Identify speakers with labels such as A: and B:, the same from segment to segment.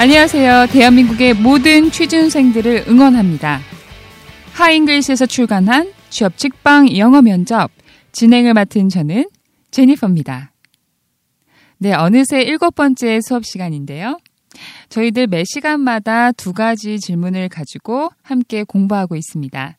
A: 안녕하세요. 대한민국의 모든 취준생들을 응원합니다. 하잉글스에서 출간한 취업 직방 영어 면접 진행을 맡은 저는 제니퍼입니다. 네, 어느새 일곱 번째 수업 시간인데요. 저희들 매 시간마다 두 가지 질문을 가지고 함께 공부하고 있습니다.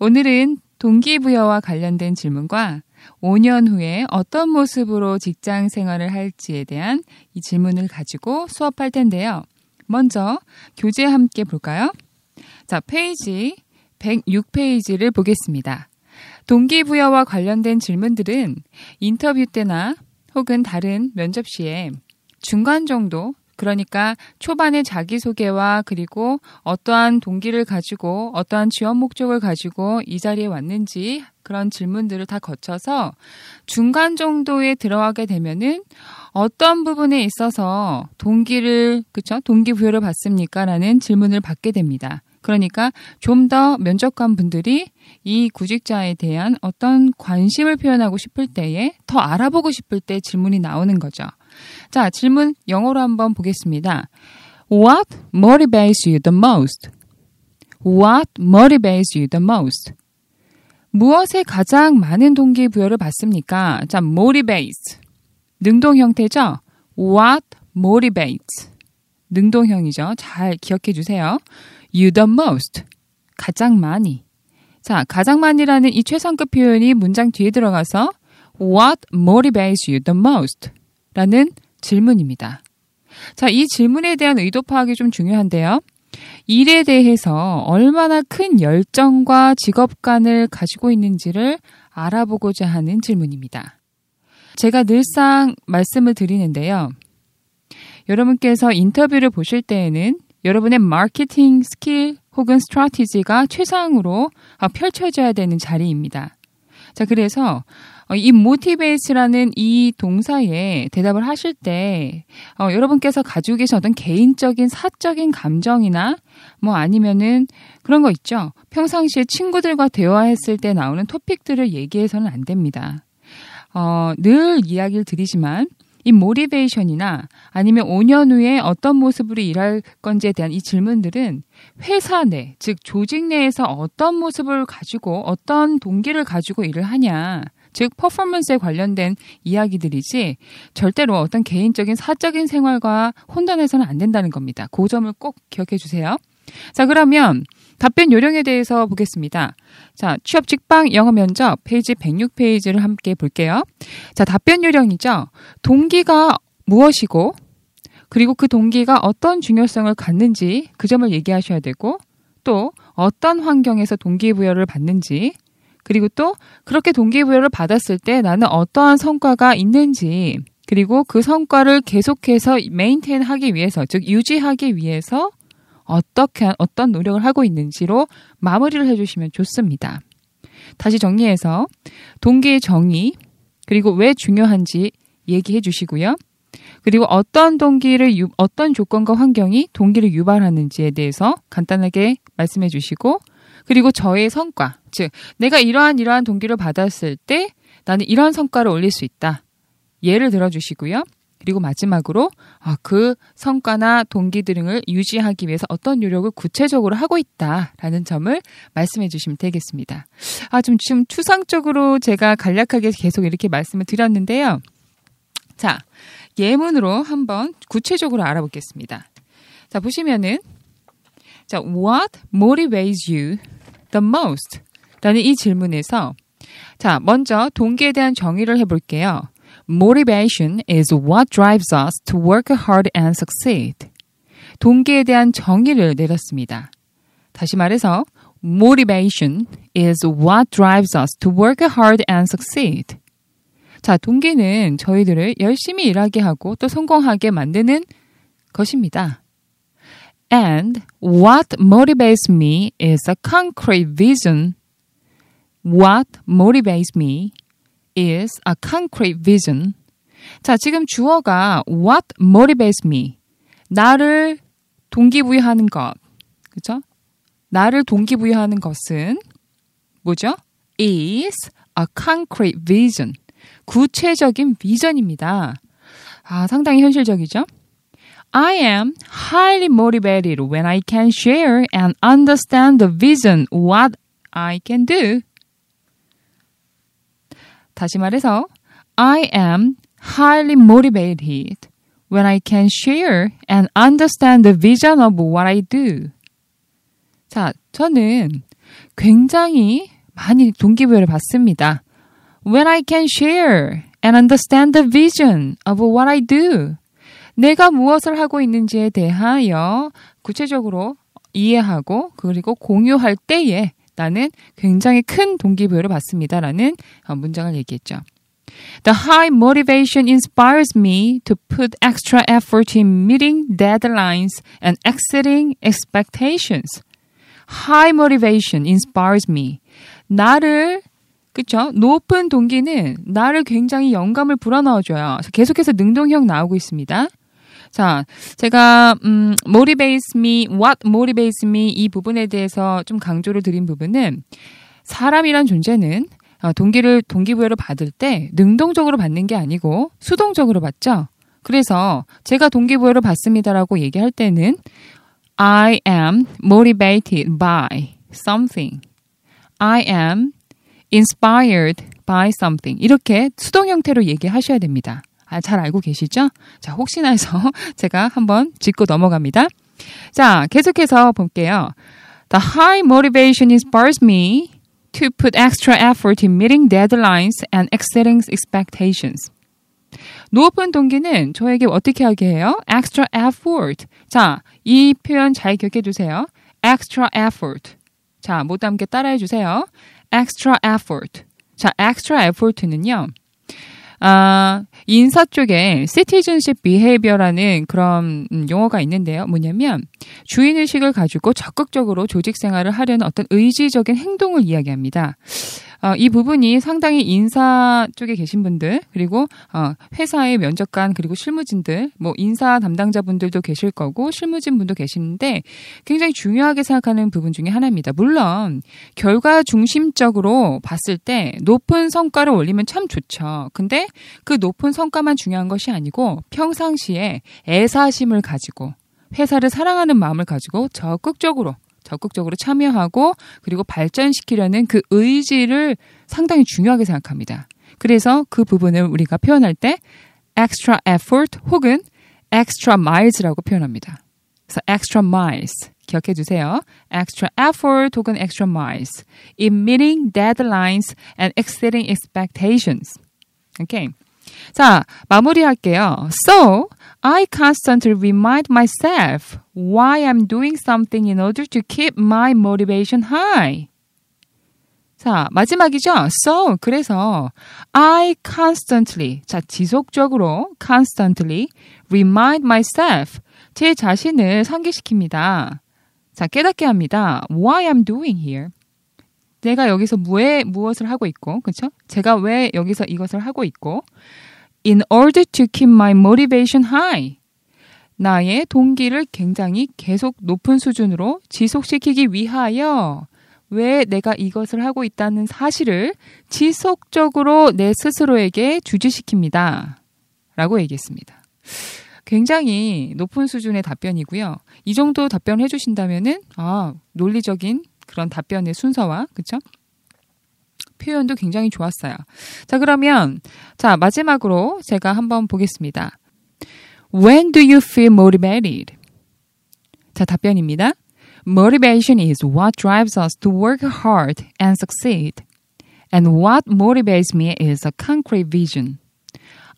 A: 오늘은 동기부여와 관련된 질문과 5년 후에 어떤 모습으로 직장 생활을 할지에 대한 이 질문을 가지고 수업할 텐데요. 먼저 교재 함께 볼까요? 자, 페이지 106페이지를 보겠습니다. 동기부여와 관련된 질문들은 인터뷰 때나 혹은 다른 면접 시에 중간 정도 그러니까 초반에 자기소개와 그리고 어떠한 동기를 가지고 어떠한 지원 목적을 가지고 이 자리에 왔는지 그런 질문들을 다 거쳐서 중간 정도에 들어가게 되면은 어떤 부분에 있어서 동기를 그쵸 동기부여를 받습니까라는 질문을 받게 됩니다. 그러니까 좀 더 면접관 분들이 이 구직자에 대한 어떤 관심을 표현하고 싶을 때에 더 알아보고 싶을 때 질문이 나오는 거죠. 자, 질문 영어로 한번 보겠습니다. What motivates you the most? What motivates you the most? 무엇에 가장 많은 동기부여를 받습니까? 자, motivates. 능동 형태죠? What motivates. 능동형이죠. 잘 기억해 주세요. You the most. 가장 많이. 자, 가장 많이라는 이 최상급 표현이 문장 뒤에 들어가서 What motivates you the most? 라는 질문입니다. 자, 이 질문에 대한 의도 파악이 좀 중요한데요. 일에 대해서 얼마나 큰 열정과 직업관을 가지고 있는지를 알아보고자 하는 질문입니다. 제가 늘상 말씀을 드리는데요. 여러분께서 인터뷰를 보실 때에는 여러분의 마케팅 스킬 혹은 스트라티지가 최상으로 펼쳐져야 되는 자리입니다. 자, 그래서 어, 이 motivate라는 이 동사에 대답을 하실 때 어, 여러분께서 가지고 계신 어떤 개인적인 사적인 감정이나 뭐 아니면은 그런 거 있죠. 평상시에 친구들과 대화했을 때 나오는 토픽들을 얘기해서는 안 됩니다. 어, 늘 이야기를 드리지만 이 모티베이션이나 아니면 5년 후에 어떤 모습으로 일할 건지에 대한 이 질문들은 회사 내, 즉 조직 내에서 어떤 모습을 가지고 어떤 동기를 가지고 일을 하냐, 즉 퍼포먼스에 관련된 이야기들이지 절대로 어떤 개인적인 사적인 생활과 혼돈해서는 안 된다는 겁니다. 그 점을 꼭 기억해 주세요. 자, 그러면 답변 요령에 대해서 보겠습니다. 자, 취업 직방 영어 면접 페이지 106페이지를 함께 볼게요. 자, 답변 요령이죠. 동기가 무엇이고 그리고 그 동기가 어떤 중요성을 갖는지 그 점을 얘기하셔야 되고 또 어떤 환경에서 동기부여를 받는지 그리고 또 그렇게 동기부여를 받았을 때 나는 어떠한 성과가 있는지 그리고 그 성과를 계속해서 메인테인 하기 위해서 즉 유지하기 위해서 어떻게 어떤 노력을 하고 있는지로 마무리를 해 주시면 좋습니다. 다시 정리해서 동기의 정의 그리고 왜 중요한지 얘기해 주시고요. 그리고 어떤 동기를 유, 어떤 조건과 환경이 동기를 유발하는지에 대해서 간단하게 말씀해 주시고 그리고 저의 성과 즉 내가 이러한 이러한 동기를 받았을 때 나는 이러한 성과를 올릴 수 있다. 예를 들어 주시고요. 그리고 마지막으로 아, 그 성과나 동기 등을 유지하기 위해서 어떤 노력을 구체적으로 하고 있다라는 점을 말씀해 주시면 되겠습니다. 아, 좀 지금 추상적으로 제가 간략하게 계속 이렇게 말씀을 드렸는데요. 자, 예문으로 한번 구체적으로 알아보겠습니다. 자, 보시면은 자, what motivates you the most? 라는 이 질문에서 자, 먼저 동기에 대한 정의를 해 볼게요. Motivation is what drives us to work hard and succeed. 동기에 대한 정의를 내렸습니다. 다시 말해서 motivation is what drives us to work hard and succeed. 자, 동기는 저희들을 열심히 일하게 하고 또 성공하게 만드는 것입니다. And what motivates me is a concrete vision. What motivates me is a concrete vision. 자, 지금 주어가 what motivates me. 나를 동기부여하는 것. 그죠? 나를 동기부여하는 것은 뭐죠? is a concrete vision. 구체적인 비전입니다. 아, 상당히 현실적이죠? I am highly motivated when I can share and understand the vision what I can do. 다시 말해서 I am highly motivated when I can share and understand the vision of what I do. 자, 저는 굉장히 많이 동기부여를 받습니다. When I can share and understand the vision of what I do. 내가 무엇을 하고 있는지에 대하여 구체적으로 이해하고 그리고 공유할 때에 나는 굉장히 큰 동기부여를 받습니다. 라는 문장을 얘기했죠. The high motivation inspires me to put extra effort in meeting deadlines and exceeding expectations. High motivation inspires me. 나를 그쵸? 높은 동기는 나를 굉장히 영감을 불어넣어줘요. 계속해서 능동형 나오고 있습니다. 자, 제가 음, motivates me, what motivates me 이 부분에 대해서 좀 강조를 드린 부분은 사람이란 존재는 어, 동기를 동기부여를 받을 때 능동적으로 받는 게 아니고 수동적으로 받죠. 그래서 제가 동기부여를 받습니다라고 얘기할 때는 I am motivated by something. I am inspired by something. 이렇게 수동 형태로 얘기하셔야 됩니다. 아, 잘 알고 계시죠? 자, 혹시나 해서 제가 한번 짚고 넘어갑니다. 자, 계속해서 볼게요. The high motivation inspires me to put extra effort in meeting deadlines and exceeding expectations. 높은 동기는 저에게 어떻게 하게 해요? extra effort. 자, 이 표현 잘 기억해 두세요. extra effort. 자, 못 함께 따라해 주세요. extra effort. 자, extra effort는요. 아, 인사 쪽에 citizenship behavior라는 그런 용어가 있는데요. 뭐냐면 주인 의식을 가지고 적극적으로 조직 생활을 하려는 어떤 의지적인 행동을 이야기합니다. 어, 이 부분이 상당히 인사 쪽에 계신 분들 그리고 어, 회사의 면접관 그리고 실무진들 뭐 인사 담당자분들도 계실 거고 실무진 분도 계시는데 굉장히 중요하게 생각하는 부분 중에 하나입니다. 물론 결과 중심적으로 봤을 때 높은 성과를 올리면 참 좋죠. 근데 그 높은 성과만 중요한 것이 아니고 평상시에 애사심을 가지고 회사를 사랑하는 마음을 가지고 적극적으로 적극적으로 참여하고 그리고 발전시키려는 그 의지를 상당히 중요하게 생각합니다. 그래서 그 부분을 우리가 표현할 때 extra effort 혹은 extra miles라고 표현합니다. 그래서 extra miles 기억해 주세요. extra effort 혹은 extra miles in meeting deadlines and exceeding expectations. 오케이. Okay. 자, 마무리할게요. So, I constantly remind myself why I'm doing something in order to keep my motivation high. 자, 마지막이죠. So, 그래서 I constantly, 자, 지속적으로 constantly remind myself, 제 자신을 상기시킵니다. 자, 깨닫게 합니다. Why I'm doing here. 내가 여기서 무에, 무엇을 하고 있고, 그렇죠? 제가 왜 여기서 이것을 하고 있고, in order to keep my motivation high. 나의 동기를 굉장히 계속 높은 수준으로 지속시키기 위하여 왜 내가 이것을 하고 있다는 사실을 지속적으로 내 스스로에게 주지시킵니다. 라고 얘기했습니다. 굉장히 높은 수준의 답변이고요. 이 정도 답변 해주신다면은, 아, 논리적인 그런 답변의 순서와, 그쵸? 표현도 굉장히 좋았어요. 자, 그러면, 자, 마지막으로 제가 한번 보겠습니다. When do you feel motivated? 자, 답변입니다. Motivation is what drives us to work hard and succeed. And what motivates me is a concrete vision.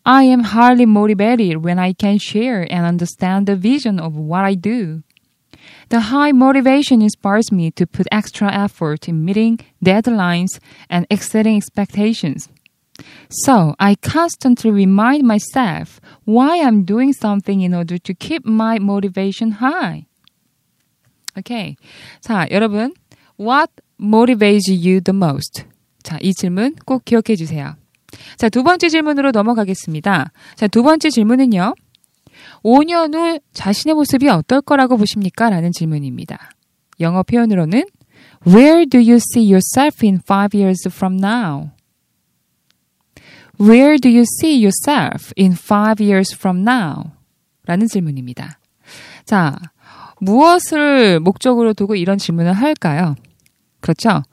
A: I am highly motivated when I can share and understand the vision of what I do. The high motivation inspires me to put extra effort in meeting deadlines and exceeding expectations. So I constantly remind myself why I'm doing something in order to keep my motivation high. Okay. 자, 여러분. What motivates you the most? 자, 이 질문 꼭 기억해 주세요. 자, 두 번째 질문으로 넘어가겠습니다. 자, 두 번째 질문은요. 5년 후 자신의 모습이 어떨 거라고 보십니까? 라는 질문입니다. 영어 표현으로는 Where do you see yourself in five years from now? Where do you see yourself in five years from now? 라는 질문입니다. 자, 무엇을 목적으로 두고 이런 질문을 할까요? 그렇죠?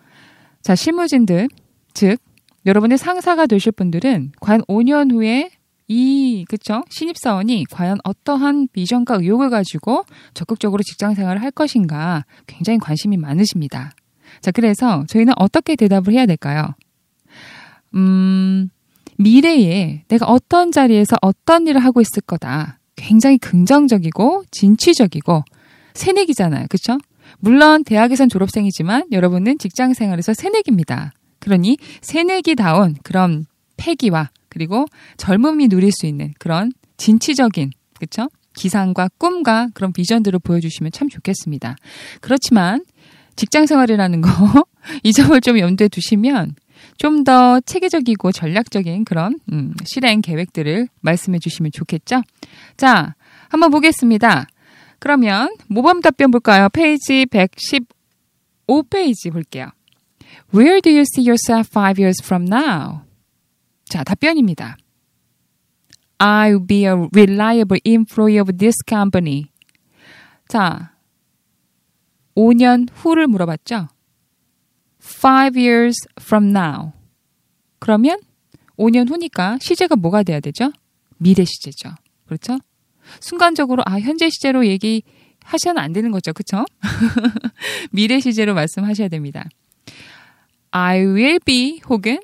A: 자, 실무진들, 즉, 여러분의 상사가 되실 분들은 과연 5년 후에 이, 그쵸? 신입 사원이 과연 어떠한 비전과 의욕을 가지고 적극적으로 직장 생활을 할 것인가 굉장히 관심이 많으십니다. 자, 그래서 저희는 어떻게 대답을 해야 될까요? 음, 미래에 내가 어떤 자리에서 어떤 일을 하고 있을 거다. 굉장히 긍정적이고 진취적이고 새내기잖아요. 그쵸? 물론 대학에선 졸업생이지만 여러분은 직장 생활에서 새내기입니다. 그러니 새내기다운 그런 패기와 그리고 젊음이 누릴 수 있는 그런 진취적인 그쵸? 기상과 꿈과 그런 비전들을 보여주시면 참 좋겠습니다. 그렇지만 직장 생활이라는 거 이 점을 좀 염두에 두시면 좀 더 체계적이고 전략적인 그런 음, 실행 계획들을 말씀해 주시면 좋겠죠? 자, 한번 보겠습니다. 그러면 모범 답변 볼까요? 페이지 115페이지 볼게요. Where do you see yourself five years from now? 자, 답변입니다. I'll be a reliable employee of this company. 자, 5년 후를 물어봤죠? Five years from now. 그러면 5년 후니까 시제가 뭐가 돼야 되죠? 미래 시제죠. 그렇죠? 순간적으로 아 현재 시제로 얘기하셔는 안 되는 거죠. 그렇죠? 미래 시제로 말씀하셔야 됩니다. I will be 혹은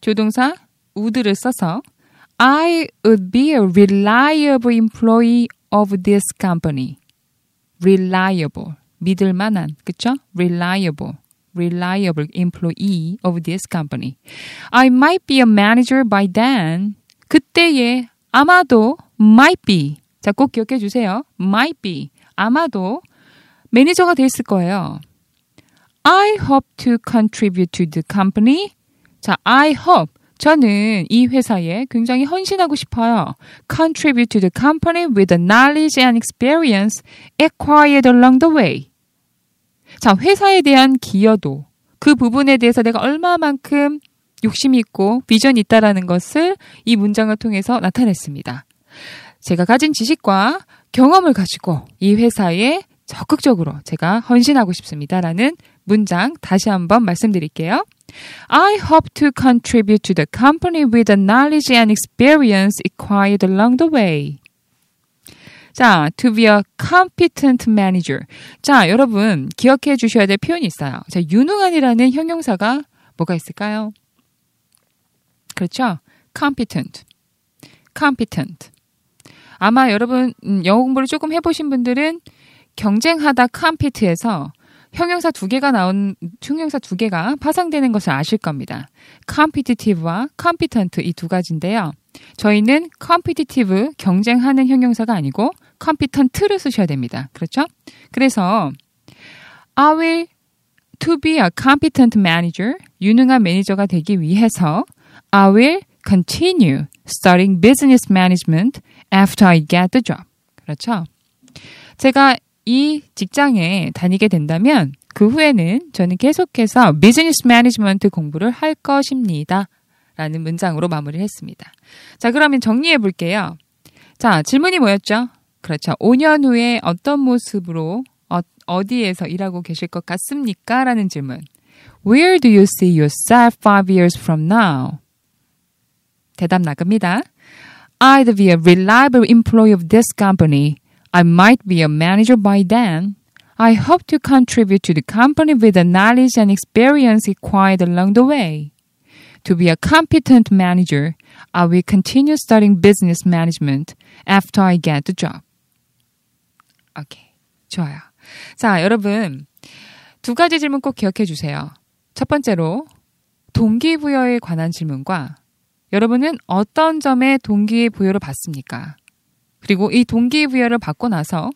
A: 조동사 would를 써서 I would be a reliable employee of this company. reliable 믿을 만한 그쵸? reliable reliable employee of this company. I might be a manager by then. 그때에 아마도 might be 자 꼭 기억해 주세요. might be 아마도 매니저가 돼 있을 거예요. I hope to contribute to the company. 자, I hope. 저는 이 회사에 굉장히 헌신하고 싶어요. Contribute to the company with the knowledge and experience acquired along the way. 자, 회사에 대한 기여도. 그 부분에 대해서 내가 얼마만큼 욕심이 있고 비전이 있다라는 것을 이 문장을 통해서 나타냈습니다. 제가 가진 지식과 경험을 가지고 이 회사에 적극적으로 제가 헌신하고 싶습니다라는 문장 다시 한번 말씀드릴게요. I hope to contribute to the company with the knowledge and experience acquired along the way. 자, to be a competent manager. 자, 여러분 기억해 주셔야 될 표현이 있어요. 자, 유능한이라는 형용사가 뭐가 있을까요? 그렇죠? competent. competent. 아마 여러분 영어 공부를 조금 해보신 분들은 경쟁하다 compete에서 형용사 두 개가 나온 형용사 두 개가 파생되는 것을 아실 겁니다. competitive와 competent 이 두 가지인데요. 저희는 competitive 경쟁하는 형용사가 아니고 competent를 쓰셔야 됩니다. 그렇죠? 그래서 I will to be a competent manager 유능한 매니저가 되기 위해서 I will continue studying business management after I get the job. 그렇죠? 제가 이 직장에 다니게 된다면 그 후에는 저는 계속해서 business management 공부를 할 것입니다. 라는 문장으로 마무리를 했습니다. 자, 그러면 정리해 볼게요. 자, 질문이 뭐였죠? 그렇죠. 5년 후에 어떤 모습으로 어, 디에서 일하고 계실 것 같습니까? 라는 질문. Where do you see yourself five years from now? 대답 나갑니다. I'd be a reliable employee of this company. I might be a manager by then. I hope to contribute to the company with the knowledge and experience acquired along the way. To be a competent manager, I will continue studying business management after I get the job. 오케이. 좋아요. 자, 여러분. 두 가지 질문 꼭 기억해 주세요. 첫 번째로, 동기부여에 관한 질문과 여러분은 어떤 점에 동기부여를 받습니까? 그리고 이 동기부여를 받고 나서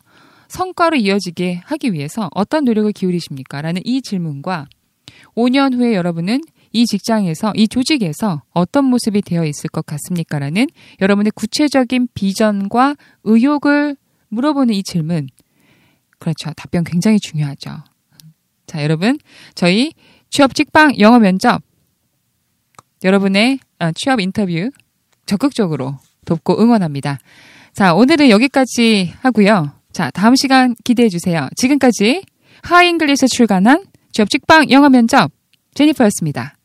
A: 성과로 이어지게 하기 위해서 어떤 노력을 기울이십니까? 라는 이 질문과 5년 후에 여러분은 이 직장에서, 이 조직에서 어떤 모습이 되어 있을 것 같습니까? 라는 여러분의 구체적인 비전과 의욕을 물어보는 이 질문. 그렇죠. 답변 굉장히 중요하죠. 자, 여러분. 저희 취업 직방 영어 면접 여러분의 어, 취업 인터뷰 적극적으로 돕고 응원합니다. 자, 오늘은 여기까지 하고요. 자, 다음 시간 기대해 주세요. 지금까지 하잉글리에서 출간한 취업 직방 영어 면접 제니퍼였습니다.